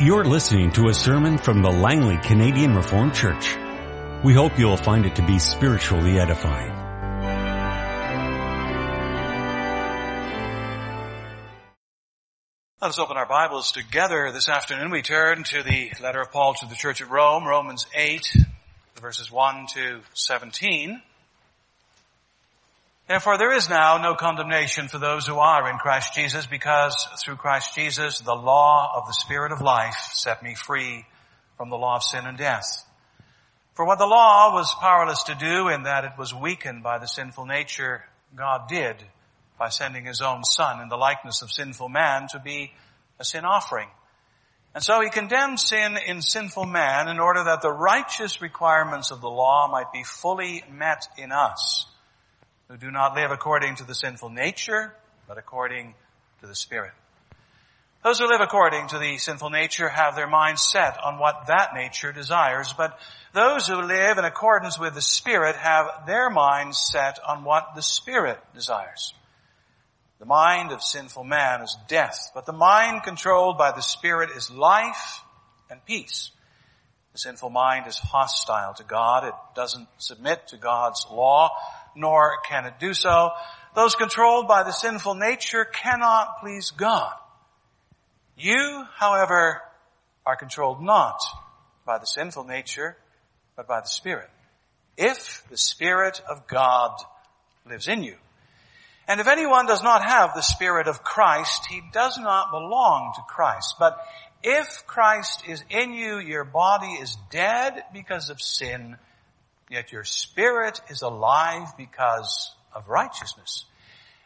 You're listening to a sermon from the Langley Canadian Reformed Church. We hope you'll find it to be spiritually edifying. Let us open our Bibles together this afternoon. We turn to the letter of Paul to the church at Rome, Romans 8, verses 1 to 17. Therefore there is now no condemnation for those who are in Christ Jesus because through Christ Jesus the law of the Spirit of life set me free from the law of sin and death. For what the law was powerless to do in that it was weakened by the sinful nature, God did by sending his own son in the likeness of sinful man to be a sin offering. And so he condemned sin in sinful man in order that the righteous requirements of the law might be fully met in us who do not live according to the sinful nature, but according to the Spirit. Those who live according to the sinful nature have their minds set on what that nature desires, but those who live in accordance with the Spirit have their minds set on what the Spirit desires. The mind of sinful man is death, but the mind controlled by the Spirit is life and peace. The sinful mind is hostile to God. It doesn't submit to God's law, nor can it do so. Those controlled by the sinful nature cannot please God. You, however, are controlled not by the sinful nature, but by the Spirit. If the Spirit of God lives in you. And if anyone does not have the Spirit of Christ, he does not belong to Christ. But if Christ is in you, your body is dead because of sin, yet your spirit is alive because of righteousness.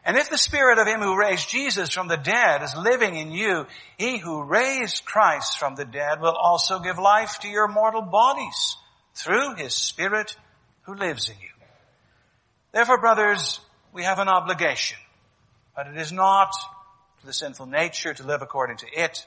And if the spirit of him who raised Jesus from the dead is living in you, he who raised Christ from the dead will also give life to your mortal bodies through his spirit who lives in you. Therefore, brothers, we have an obligation, but it is not to the sinful nature to live according to it.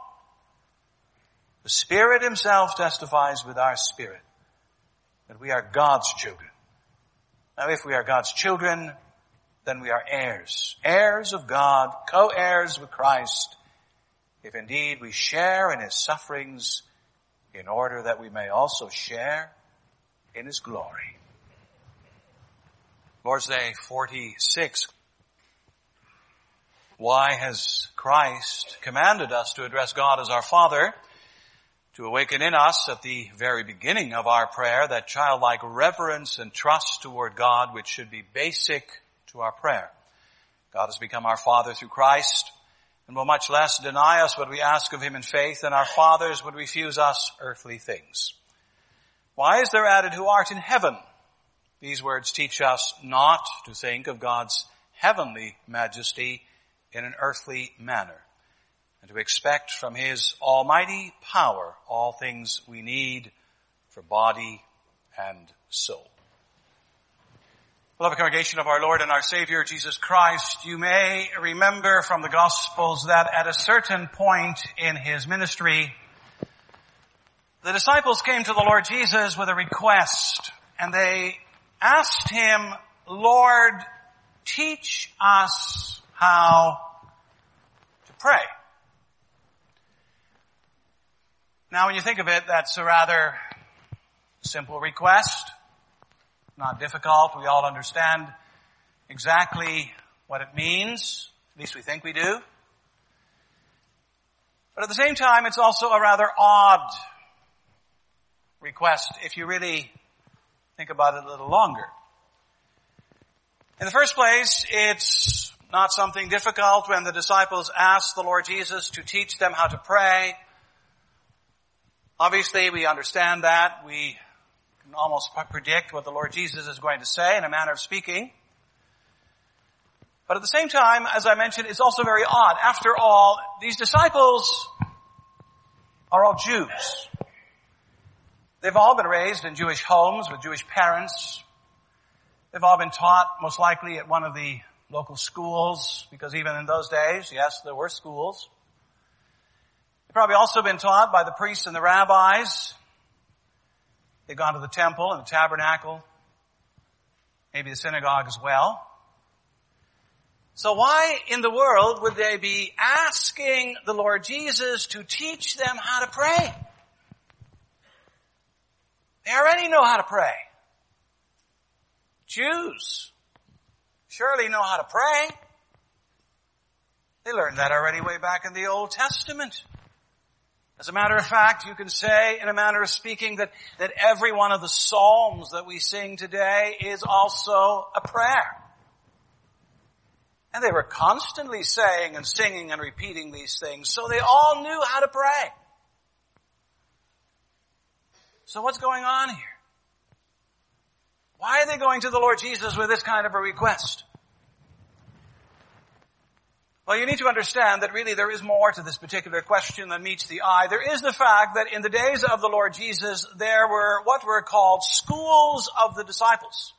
The Spirit Himself testifies with our spirit that we are God's children. Now if we are God's children, then we are heirs. Heirs of God, co-heirs with Christ, if indeed we share in His sufferings in order that we may also share in His glory. Lord's Day 46. Why has Christ commanded us to address God as our Father? To awaken in us at the very beginning of our prayer that childlike reverence and trust toward God which should be basic to our prayer. God has become our Father through Christ and will much less deny us what we ask of Him in faith than our fathers would refuse us earthly things. Why is there added who art in heaven? These words teach us not to think of God's heavenly majesty in an earthly manner, and to expect from His almighty power all things we need for body and soul. Beloved congregation of our Lord and our Savior Jesus Christ, you may remember from the Gospels that at a certain point in His ministry, the disciples came to the Lord Jesus with a request and they asked him, Lord, teach us how to pray. Now when you think of it, that's a rather simple request. Not difficult. We all understand exactly what it means. At least we think we do. But at the same time, it's also a rather odd request if you really think about it a little longer. In the first place, it's not something difficult when the disciples asked the Lord Jesus to teach them how to pray. Obviously, we understand that. We can almost predict what the Lord Jesus is going to say in a manner of speaking. But at the same time, as I mentioned, it's also very odd. After all, these disciples are all Jews. They've all been raised in Jewish homes with Jewish parents. They've all been taught most likely at one of the local schools, because even in those days, yes, there were schools. Probably also been taught by the priests and the rabbis. They've gone to the temple and the tabernacle, maybe the synagogue as well. So why in the world would they be asking the Lord Jesus to teach them how to pray? They already know how to pray. Jews surely know how to pray. They learned that already way back in the Old Testament. As a matter of fact, you can say in a manner of speaking that, that every one of the Psalms that we sing today is also a prayer. And they were constantly saying and singing and repeating these things, so they all knew how to pray. So what's going on here? Why are they going to the Lord Jesus with this kind of a request? Well, you need to understand that really there is more to this particular question than meets the eye. There is the fact that in the days of the Lord Jesus, there were what were called schools of the disciples.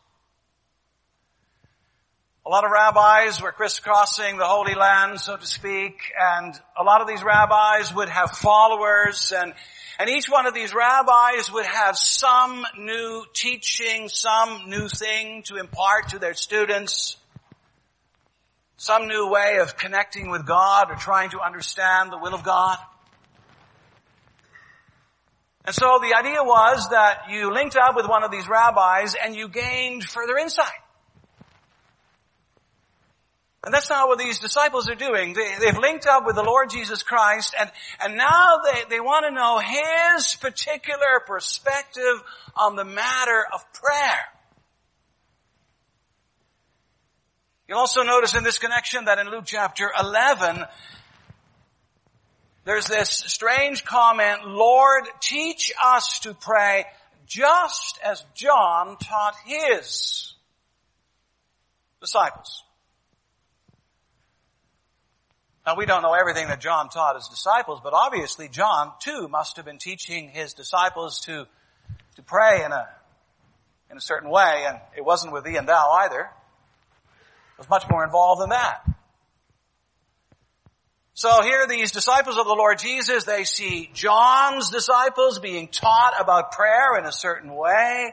A lot of rabbis were crisscrossing the Holy Land, so to speak, and a lot of these rabbis would have followers and, and each one of these rabbis would have some new teaching, some new thing to impart to their students, some new way of connecting with God or trying to understand the will of God. And so the idea was that you linked up with one of these rabbis and you gained further insight. And that's not what these disciples are doing. They, have linked up with the Lord Jesus Christ and, and now they, they want to know His particular perspective on the matter of prayer. You'll also notice in this connection that in Luke chapter 11, there's this strange comment, Lord, teach us to pray just as John taught his disciples. Now we don't know everything that John taught his disciples, but obviously John too must have been teaching his disciples to, to pray in a, in a certain way, and it wasn't with thee and thou either. It was much more involved than that. So here these disciples of the Lord Jesus, they see John's disciples being taught about prayer in a certain way,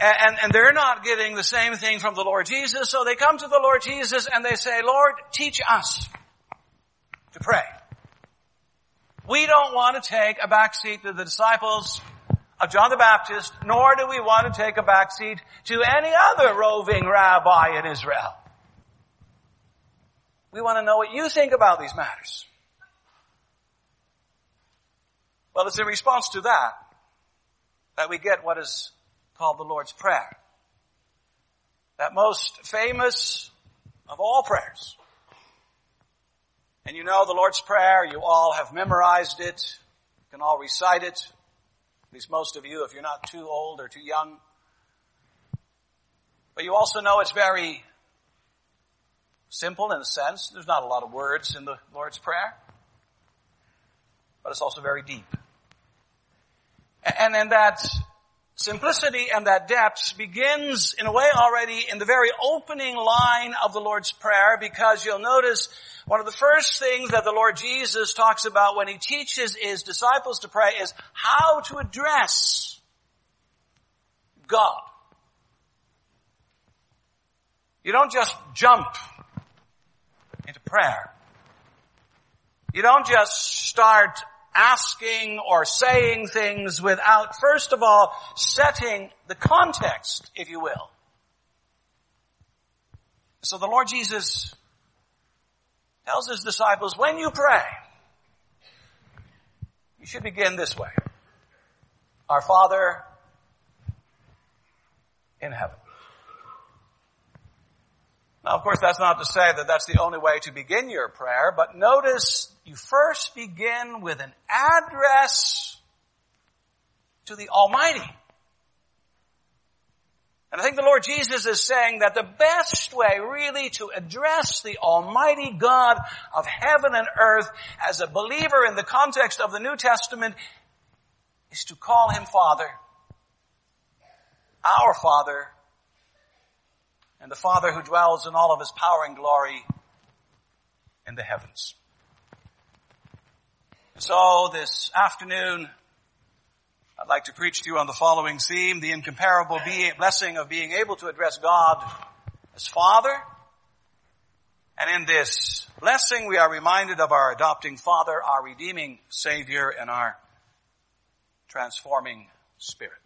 and, and, they're not getting the same thing from the Lord Jesus, so they come to the Lord Jesus and they say, Lord, teach us to pray. We don't want to take a backseat to the disciples of John the Baptist, nor do we want to take a backseat to any other roving rabbi in Israel. We want to know what you think about these matters. Well, it's in response to that that we get what is called the Lord's Prayer. That most famous of all prayers. And you know the Lord's Prayer, you all have memorized it, you can all recite it, at least most of you if you're not too old or too young. But you also know it's very simple in a sense. There's not a lot of words in the Lord's Prayer. But it's also very deep. And then that simplicity and that depth begins in a way already in the very opening line of the Lord's Prayer because you'll notice one of the first things that the Lord Jesus talks about when He teaches His disciples to pray is how to address God. You don't just jump into prayer. You don't just start asking or saying things without first of all setting the context, if you will. So the Lord Jesus tells his disciples, when you pray, you should begin this way. Our Father in heaven. Now, of course, that's not to say that that's the only way to begin your prayer, but notice you first begin with an address to the Almighty. And I think the Lord Jesus is saying that the best way really to address the Almighty God of heaven and earth as a believer in the context of the New Testament is to call him Father, our Father, and the Father who dwells in all of his power and glory in the heavens. So this afternoon, I'd like to preach to you on the following theme, the incomparable being, blessing of being able to address God as Father. And in this blessing, we are reminded of our adopting Father, our redeeming Savior, and our transforming Spirit.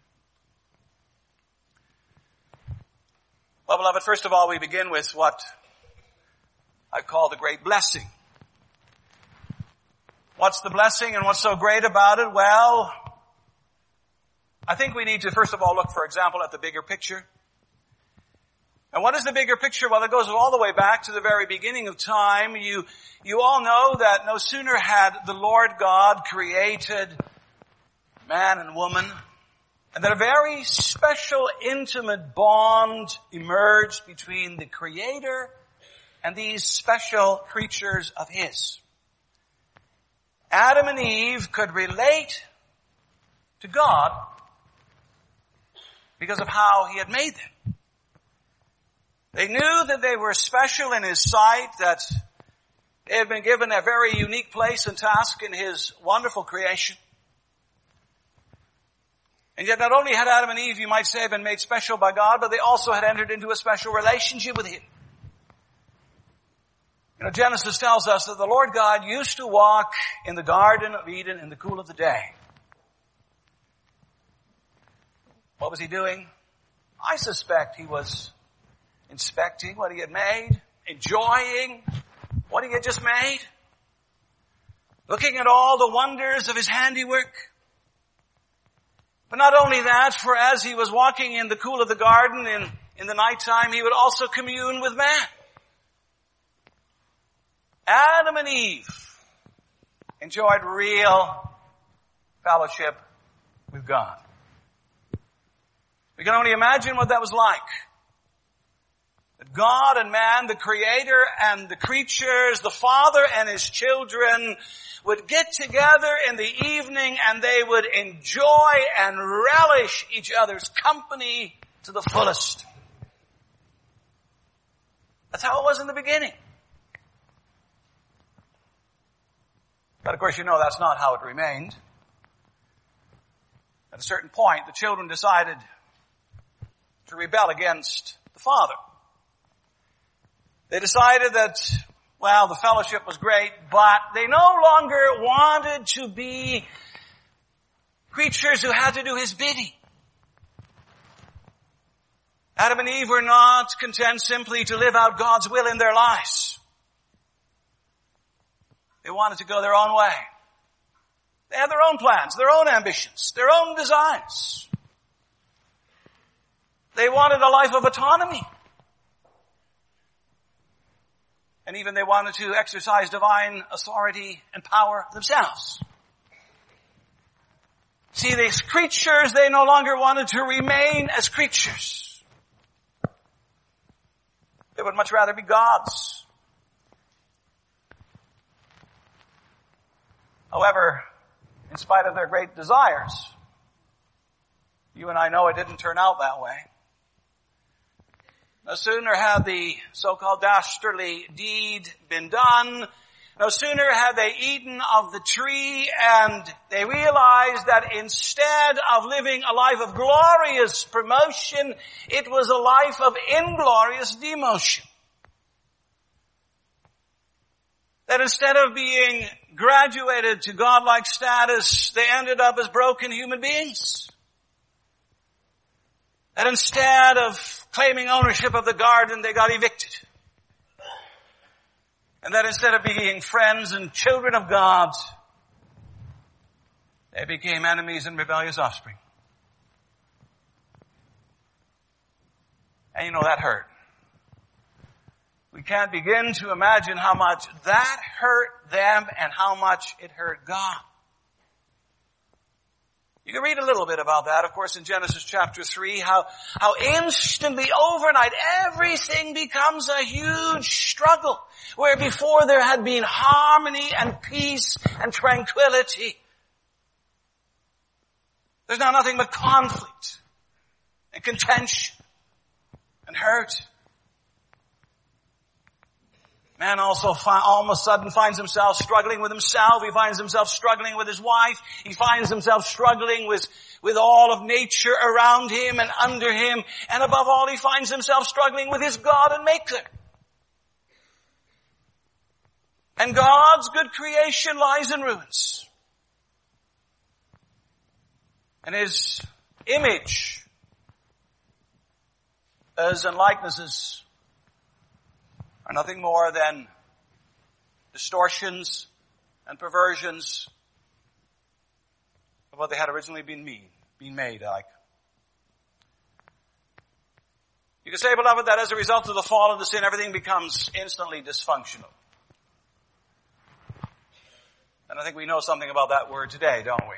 Well, beloved, first of all, we begin with what I call the great blessing. What's the blessing and what's so great about it? Well, I think we need to first of all look, for example, at the bigger picture. And what is the bigger picture? Well, it goes all the way back to the very beginning of time. You, you all know that no sooner had the Lord God created man and woman, and that a very special, intimate bond emerged between the Creator and these special creatures of His. Adam and Eve could relate to God because of how He had made them. They knew that they were special in His sight, that they had been given a very unique place and task in His wonderful creation. And yet not only had Adam and Eve, you might say, been made special by God, but they also had entered into a special relationship with Him. You know, Genesis tells us that the Lord God used to walk in the Garden of Eden in the cool of the day. What was He doing? I suspect He was inspecting what He had made, enjoying what He had just made, looking at all the wonders of His handiwork. But not only that, for as he was walking in the cool of the garden in, in the nighttime, he would also commune with man. Adam and Eve enjoyed real fellowship with God. We can only imagine what that was like. God and man, the creator and the creatures, the father and his children would get together in the evening and they would enjoy and relish each other's company to the fullest. That's how it was in the beginning. But of course you know that's not how it remained. At a certain point, the children decided to rebel against the father. They decided that well, the fellowship was great, but they no longer wanted to be creatures who had to do his bidding. Adam and Eve were not content simply to live out God's will in their lives. They wanted to go their own way. They had their own plans, their own ambitions, their own designs. They wanted a life of autonomy. And even they wanted to exercise divine authority and power themselves. See, these creatures, they no longer wanted to remain as creatures. They would much rather be gods. However, in spite of their great desires, you and I know it didn't turn out that way. No sooner had the so-called dastardly deed been done, no sooner had they eaten of the tree and they realized that instead of living a life of glorious promotion, it was a life of inglorious demotion. That instead of being graduated to godlike status, they ended up as broken human beings. That instead of claiming ownership of the garden, they got evicted. And that instead of being friends and children of God, they became enemies and rebellious offspring. And you know, that hurt. We can't begin to imagine how much that hurt them and how much it hurt God. You can read a little bit about that, of course, in Genesis chapter 3, how, how instantly, overnight, everything becomes a huge struggle. Where before there had been harmony and peace and tranquility. There's now nothing but conflict and contention and hurt. Man also fi- all of a sudden finds himself struggling with himself. He finds himself struggling with his wife. He finds himself struggling with, with all of nature around him and under him. And above all, he finds himself struggling with his God and Maker. And God's good creation lies in ruins. And his image as and likenesses are nothing more than distortions and perversions of what they had originally been mean, been made like. You can say, beloved, that as a result of the fall of the sin, everything becomes instantly dysfunctional. And I think we know something about that word today, don't we?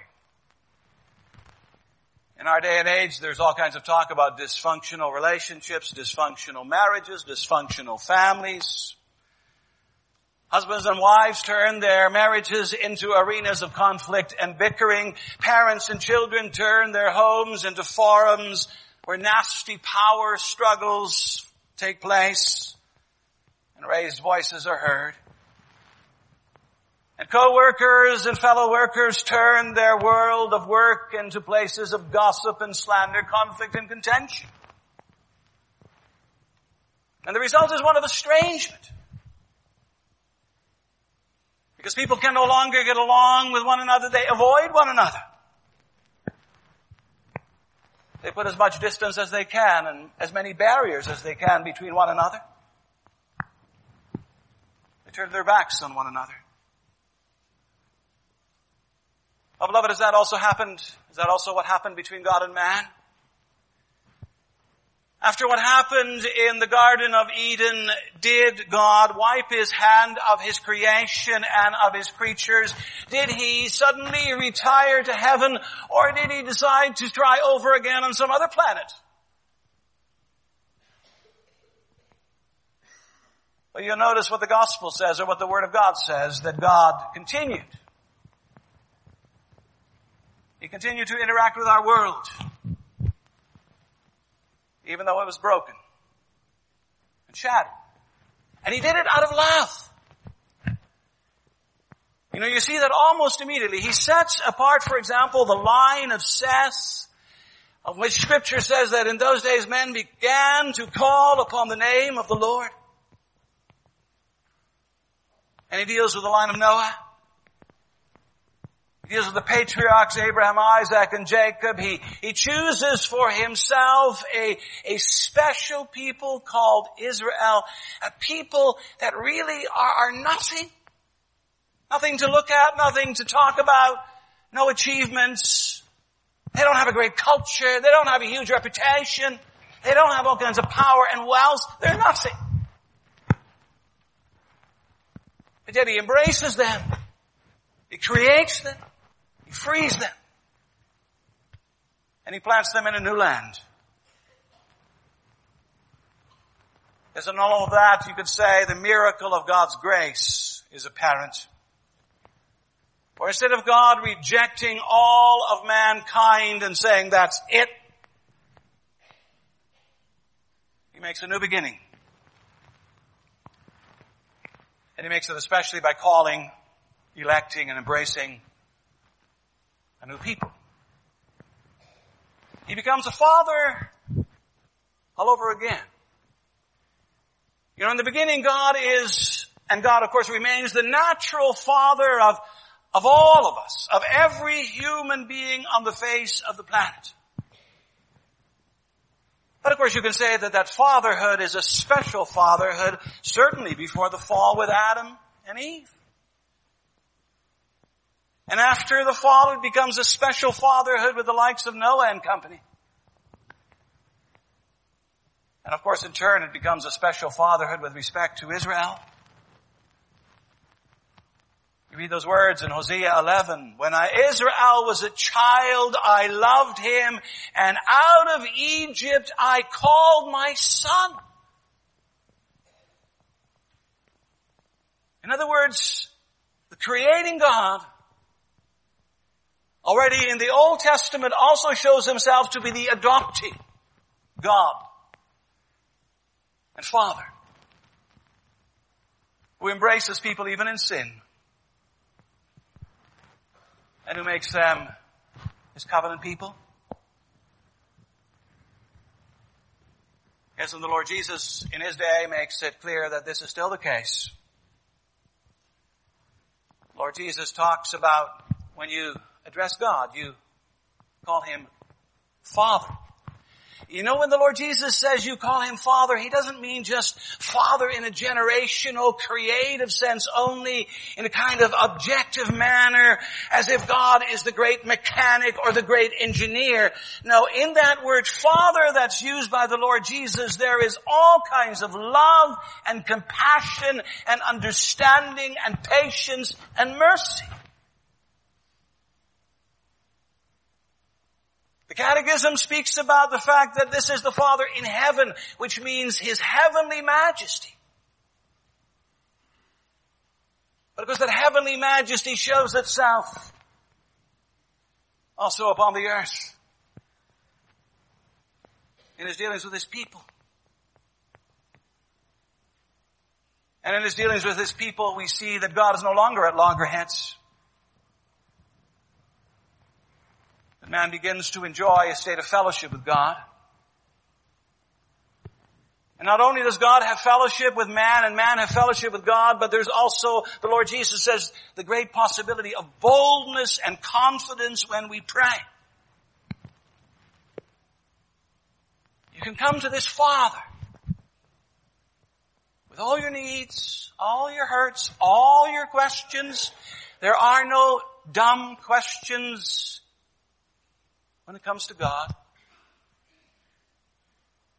In our day and age, there's all kinds of talk about dysfunctional relationships, dysfunctional marriages, dysfunctional families. Husbands and wives turn their marriages into arenas of conflict and bickering. Parents and children turn their homes into forums where nasty power struggles take place and raised voices are heard. And co-workers and fellow workers turn their world of work into places of gossip and slander, conflict and contention. And the result is one of estrangement. Because people can no longer get along with one another, they avoid one another. They put as much distance as they can and as many barriers as they can between one another. They turn their backs on one another. Oh, beloved, has that also happened? Is that also what happened between God and man? After what happened in the Garden of Eden, did God wipe his hand of his creation and of his creatures? Did he suddenly retire to heaven or did he decide to try over again on some other planet? Well, you'll notice what the gospel says or what the word of God says, that God continued he continued to interact with our world, even though it was broken and shattered. And he did it out of love. You know, you see that almost immediately. He sets apart, for example, the line of Seth, of which scripture says that in those days men began to call upon the name of the Lord. And he deals with the line of Noah. He deals with the patriarchs, Abraham, Isaac, and Jacob. He, he chooses for himself a, a special people called Israel, a people that really are, are nothing. Nothing to look at, nothing to talk about, no achievements. They don't have a great culture. They don't have a huge reputation. They don't have all kinds of power and wealth. They're nothing. But yet he embraces them. He creates them. Frees them. And he plants them in a new land. In all of that, you could say the miracle of God's grace is apparent. For instead of God rejecting all of mankind and saying that's it, He makes a new beginning. And He makes it especially by calling, electing, and embracing a new people. He becomes a father all over again. You know, in the beginning, God is, and God of course remains the natural father of, of all of us, of every human being on the face of the planet. But of course you can say that that fatherhood is a special fatherhood, certainly before the fall with Adam and Eve. And after the fall, it becomes a special fatherhood with the likes of Noah and company. And of course, in turn, it becomes a special fatherhood with respect to Israel. You read those words in Hosea 11. When I, Israel was a child, I loved him, and out of Egypt I called my son. In other words, the creating God already in the Old Testament also shows himself to be the adopting God and Father who embraces people even in sin and who makes them his covenant people. Yes, and the Lord Jesus in his day makes it clear that this is still the case. Lord Jesus talks about when you address God, you call him Father. You know when the Lord Jesus says you call him Father, he doesn't mean just Father in a generational, creative sense only, in a kind of objective manner, as if God is the great mechanic or the great engineer. No, in that word Father that's used by the Lord Jesus, there is all kinds of love and compassion and understanding and patience and mercy. The Catechism speaks about the fact that this is the Father in heaven, which means His heavenly majesty. But because that heavenly majesty shows itself also upon the earth in His dealings with His people. And in His dealings with His people, we see that God is no longer at loggerheads. That man begins to enjoy a state of fellowship with God. And not only does God have fellowship with man and man have fellowship with God, but there's also, the Lord Jesus says, the great possibility of boldness and confidence when we pray. You can come to this Father with all your needs, all your hurts, all your questions. There are no dumb questions when it comes to God.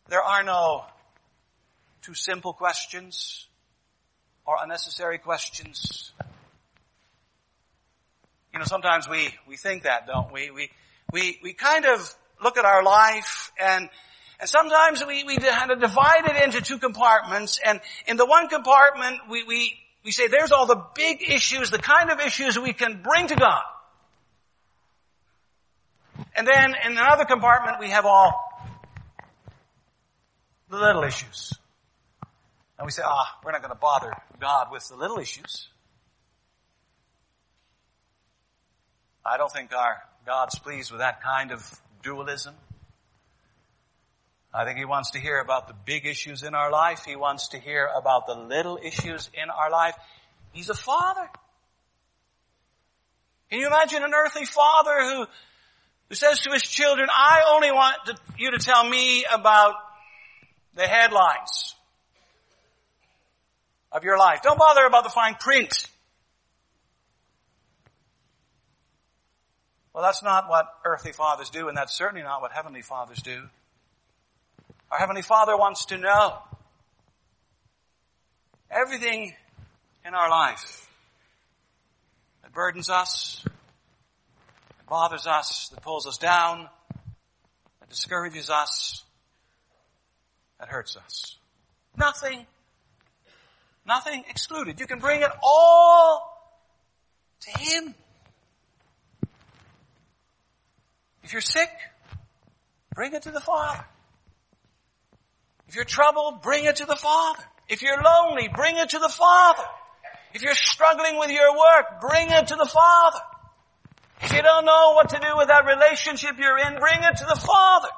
There are no too simple questions or unnecessary questions. You know, sometimes we, we think that, don't we? We, we, we kind of look at our life and, and sometimes we, we kind of divide it into two compartments and in the one compartment we, we, we say there's all the big issues, the kind of issues we can bring to God. And then in another compartment we have all the little issues. And we say, ah, we're not going to bother God with the little issues. I don't think our God's pleased with that kind of dualism. I think He wants to hear about the big issues in our life. He wants to hear about the little issues in our life. He's a father. Can you imagine an earthly father who who says to his children, I only want to, you to tell me about the headlines of your life. Don't bother about the fine print. Well, that's not what earthly fathers do, and that's certainly not what heavenly fathers do. Our heavenly father wants to know everything in our life that burdens us, bothers us, that pulls us down, that discourages us, that hurts us. Nothing, nothing excluded. You can bring it all to Him. If you're sick, bring it to the Father. If you're troubled, bring it to the Father. If you're lonely, bring it to the Father. If you're struggling with your work, bring it to the Father. If you don't know what to do with that relationship you're in, bring it to the Father.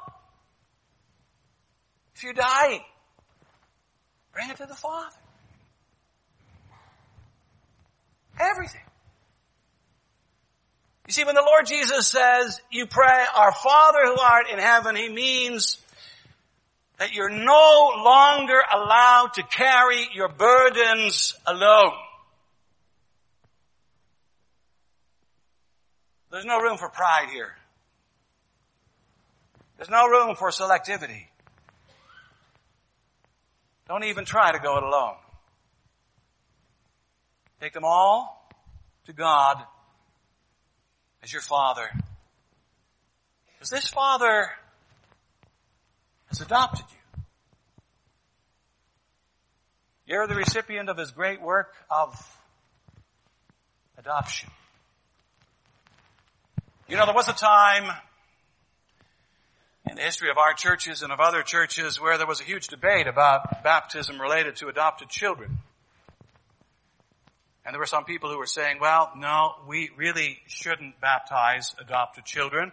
If you're dying, bring it to the Father. Everything. You see, when the Lord Jesus says, you pray, our Father who art in heaven, He means that you're no longer allowed to carry your burdens alone. There's no room for pride here. There's no room for selectivity. Don't even try to go it alone. Take them all to God as your Father. Because this Father has adopted you. You're the recipient of His great work of adoption. You know, there was a time in the history of our churches and of other churches where there was a huge debate about baptism related to adopted children. And there were some people who were saying, well, no, we really shouldn't baptize adopted children.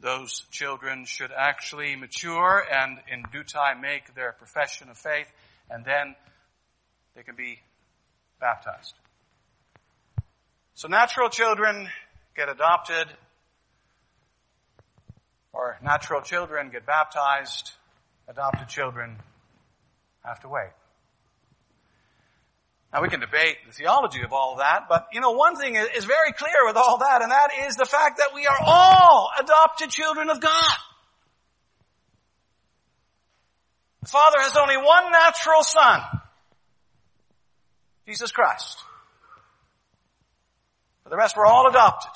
Those children should actually mature and in due time make their profession of faith and then they can be baptized. So natural children get adopted or natural children get baptized, adopted children have to wait. Now we can debate the theology of all that, but you know, one thing is very clear with all that, and that is the fact that we are all adopted children of God. The Father has only one natural Son, Jesus Christ. For the rest, we're all adopted.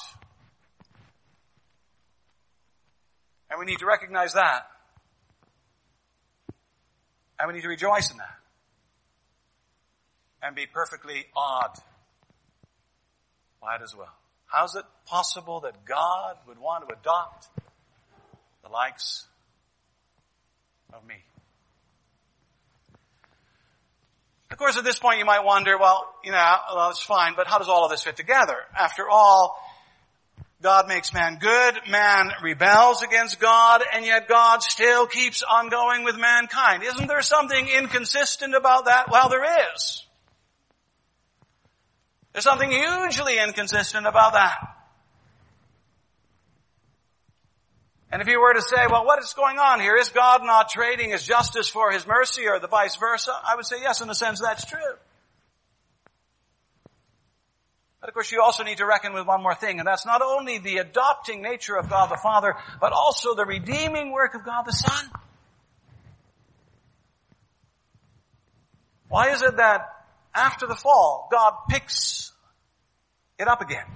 And we need to recognize that. And we need to rejoice in that. And be perfectly awed by it as well. How's it possible that God would want to adopt the likes of me? Of course, at this point you might wonder, well, you know, well, it's fine, but how does all of this fit together? After all, God makes man good, man rebels against God, and yet God still keeps on going with mankind. Isn't there something inconsistent about that? Well, there is. There's something hugely inconsistent about that. And if you were to say, well, what is going on here? Is God not trading his justice for his mercy or the vice versa? I would say yes, in a sense that's true. But of course you also need to reckon with one more thing, and that's not only the adopting nature of God the Father, but also the redeeming work of God the Son. Why is it that after the fall, God picks it up again?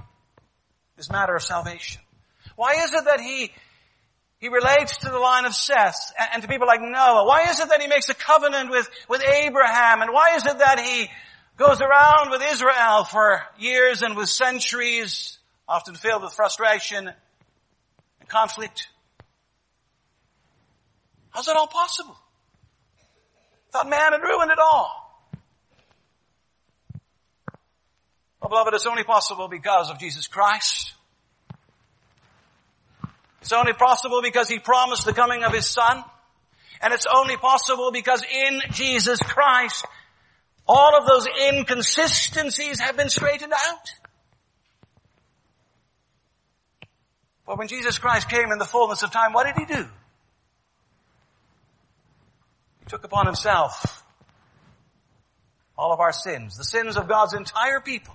This matter of salvation. Why is it that He he relates to the line of Seth and to people like Noah. Why is it that he makes a covenant with, with Abraham? And why is it that he goes around with Israel for years and with centuries, often filled with frustration and conflict. How's that all possible? Thought man had ruined it all. Well, beloved, it's only possible because of Jesus Christ. It's only possible because He promised the coming of His Son. And it's only possible because in Jesus Christ, all of those inconsistencies have been straightened out. But when Jesus Christ came in the fullness of time, what did he do? He took upon himself all of our sins, the sins of God's entire people.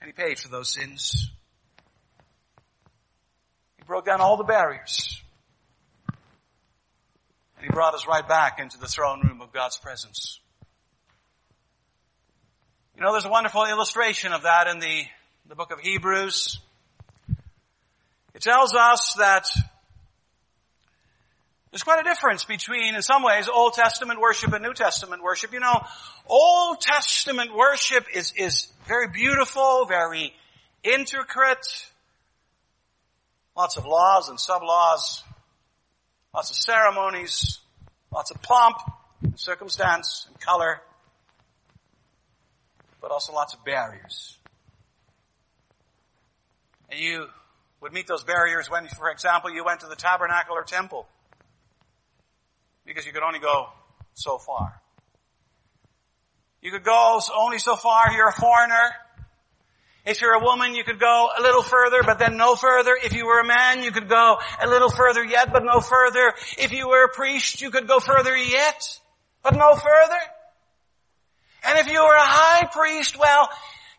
And he paid for those sins. He broke down all the barriers. And he brought us right back into the throne room of God's presence. You know, there's a wonderful illustration of that in the, the book of Hebrews. It tells us that there's quite a difference between, in some ways, Old Testament worship and New Testament worship. You know, Old Testament worship is, is very beautiful, very intricate, lots of laws and sub-laws, Lots of ceremonies, lots of pomp and circumstance and color, but also lots of barriers. And you would meet those barriers when, for example, you went to the tabernacle or temple. Because you could only go so far. You could go only so far. You're a foreigner. If you're a woman, you could go a little further, but then no further. If you were a man, you could go a little further yet, but no further. If you were a priest, you could go further yet, but no further. And if you were a high priest, well,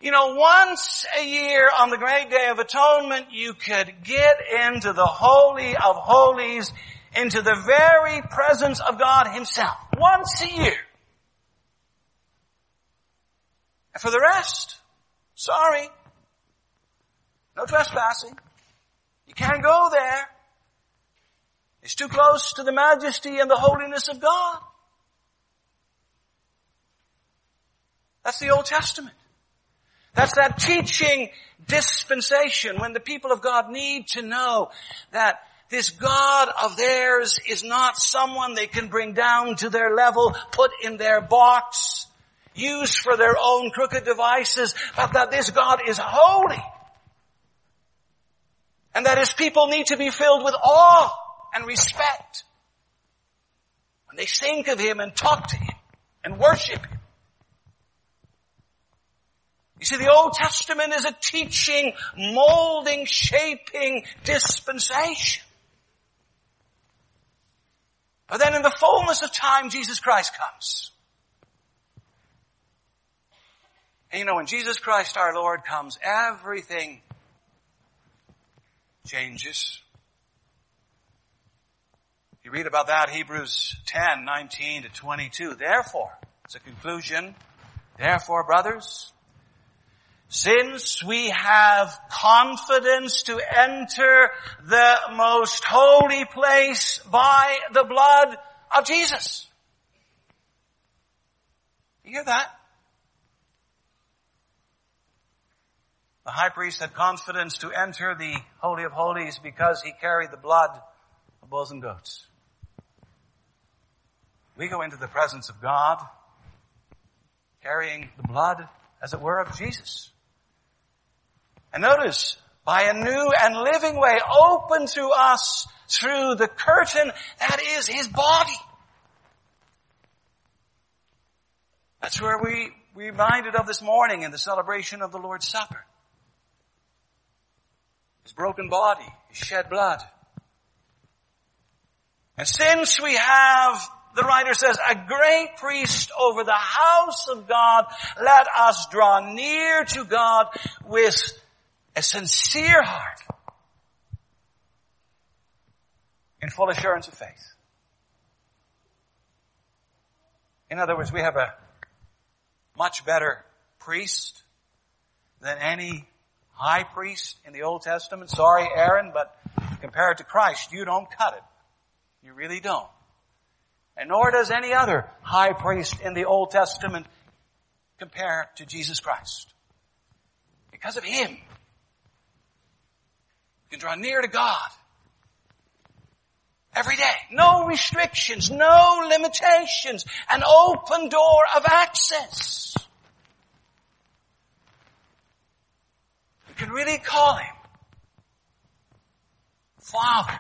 you know, once a year on the great day of atonement, you could get into the holy of holies, into the very presence of God himself. Once a year. And for the rest, Sorry. No trespassing. You can't go there. It's too close to the majesty and the holiness of God. That's the Old Testament. That's that teaching dispensation when the people of God need to know that this God of theirs is not someone they can bring down to their level, put in their box, use for their own crooked devices, but that this God is holy. And that his people need to be filled with awe and respect when they think of him and talk to him and worship him. You see, the Old Testament is a teaching, molding, shaping dispensation. But then in the fullness of time, Jesus Christ comes. And you know, when Jesus Christ our Lord comes, everything changes. You read about that Hebrews 10, 19 to 22. Therefore, it's a conclusion. Therefore, brothers, since we have confidence to enter the most holy place by the blood of Jesus. You hear that? The high priest had confidence to enter the Holy of Holies because he carried the blood of bulls and goats. We go into the presence of God carrying the blood, as it were, of Jesus. And notice, by a new and living way open to us through the curtain that is His body. That's where we we reminded of this morning in the celebration of the Lord's Supper. His broken body, His shed blood. And since we have, the writer says, a great priest over the house of God, let us draw near to God with a sincere heart in full assurance of faith. In other words, we have a much better priest than any high priest in the Old Testament. Sorry, Aaron, but compared to Christ, you don't cut it. You really don't. And nor does any other high priest in the Old Testament compare to Jesus Christ. Because of Him, You can draw near to God. Every day. No restrictions, no limitations. An open door of access. Can really call Him Father.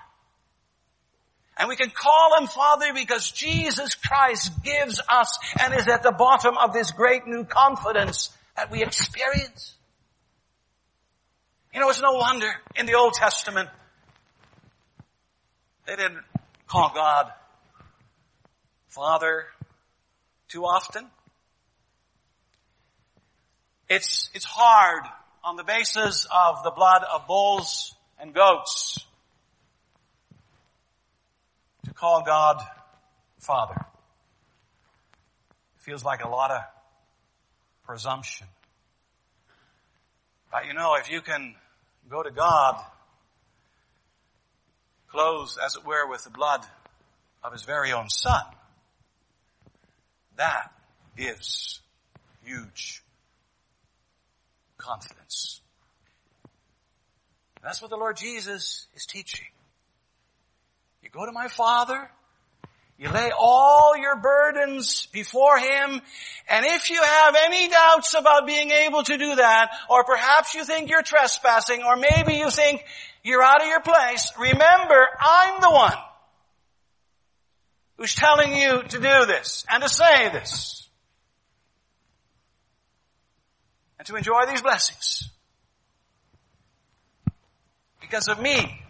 And we can call Him Father because Jesus Christ gives us and is at the bottom of this great new confidence that we experience. You know, it's no wonder in the Old Testament they didn't call God Father too often. It's, it's hard on the basis of the blood of bulls and goats to call God Father. Feels like a lot of presumption. But you know, if you can go to God, clothed as it were with the blood of his very own son. That gives huge confidence. That's what the Lord Jesus is teaching. You go to my Father, you lay all your burdens before Him, and if you have any doubts about being able to do that, or perhaps you think you're trespassing, or maybe you think you're out of your place, remember, I'm the one who's telling you to do this, and to say this, and to enjoy these blessings. Because of me,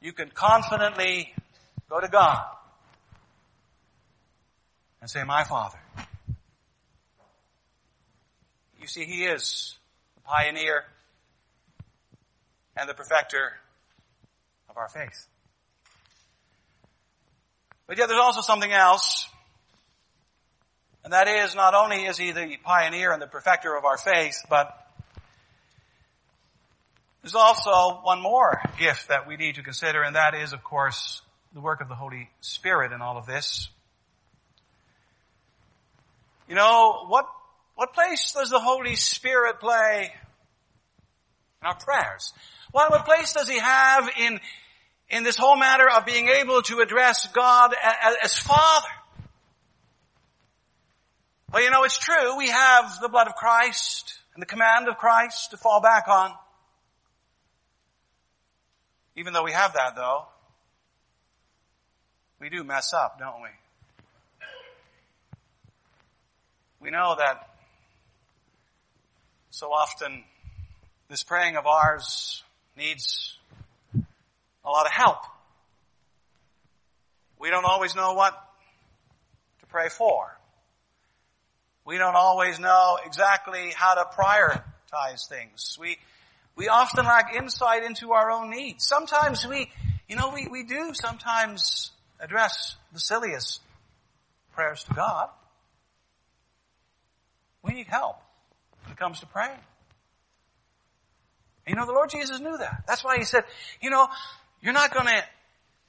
you can confidently Go to God and say, my Father. You see, He is the pioneer and the perfecter of our faith. But yet there's also something else. And that is, not only is He the pioneer and the perfecter of our faith, but there's also one more gift that we need to consider, and that is, of course, the work of the Holy Spirit in all of this. You know, what, What place does the Holy Spirit play in our prayers? What, what place does He have in, in this whole matter of being able to address God as, as Father? Well, you know, it's true. We have the blood of Christ and the command of Christ to fall back on. Even though we have that though, we do mess up, don't we? We know that so often this praying of ours needs a lot of help. We don't always know what to pray for. We don't always know exactly how to prioritize things. We, we often lack insight into our own needs. Sometimes we, you know, we, we do sometimes address the silliest prayers to God. We need help when it comes to praying. You know, the Lord Jesus knew that. That's why He said, you know, you're not gonna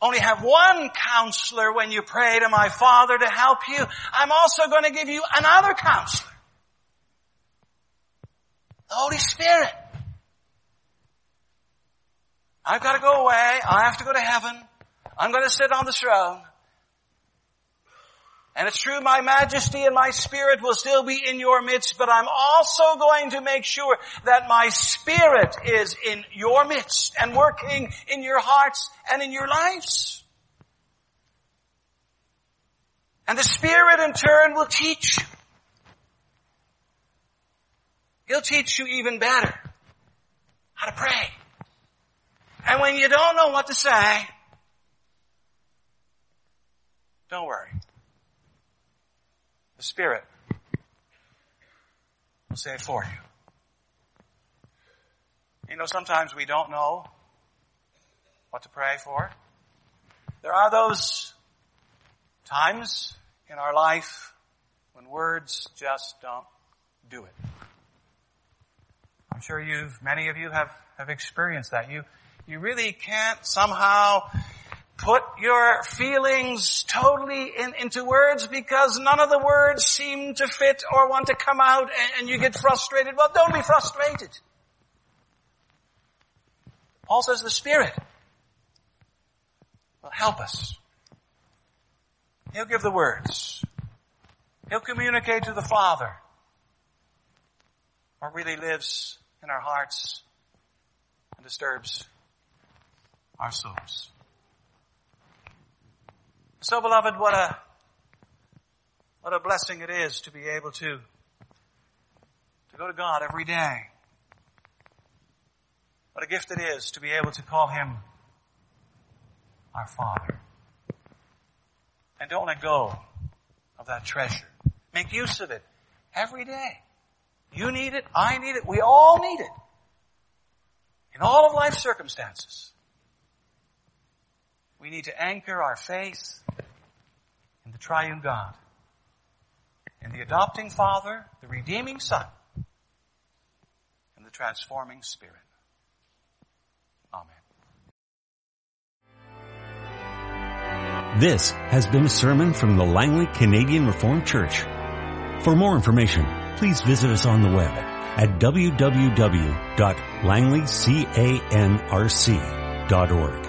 only have one counselor when you pray to my Father to help you. I'm also going to give you another counselor. The Holy Spirit. I've got to go away. I have to go to heaven. I'm going to sit on the throne. And it's true, my majesty and my spirit will still be in your midst, but I'm also going to make sure that my spirit is in your midst and working in your hearts and in your lives. And the spirit in turn will teach you. He'll teach you even better how to pray. And when you don't know what to say, don't worry. The Spirit will say it for you. You know, sometimes we don't know what to pray for. There are those times in our life when words just don't do it. I'm sure you've, many of you have, have experienced that. You, you really can't somehow put your feelings totally in, into words because none of the words seem to fit or want to come out and, and you get frustrated. Well, don't be frustrated. Paul says the Spirit will help us. He'll give the words. He'll communicate to the Father what really lives in our hearts and disturbs our souls. So beloved, what a, what a blessing it is to be able to, to go to God every day. What a gift it is to be able to call Him our Father. And don't let go of that treasure. Make use of it every day. You need it. I need it. We all need it. In all of life's circumstances. We need to anchor our faith in the triune God, in the adopting Father, the redeeming Son, and the transforming Spirit. Amen. This has been a sermon from the Langley Canadian Reformed Church. For more information, please visit us on the web at www.langleycanrc.org.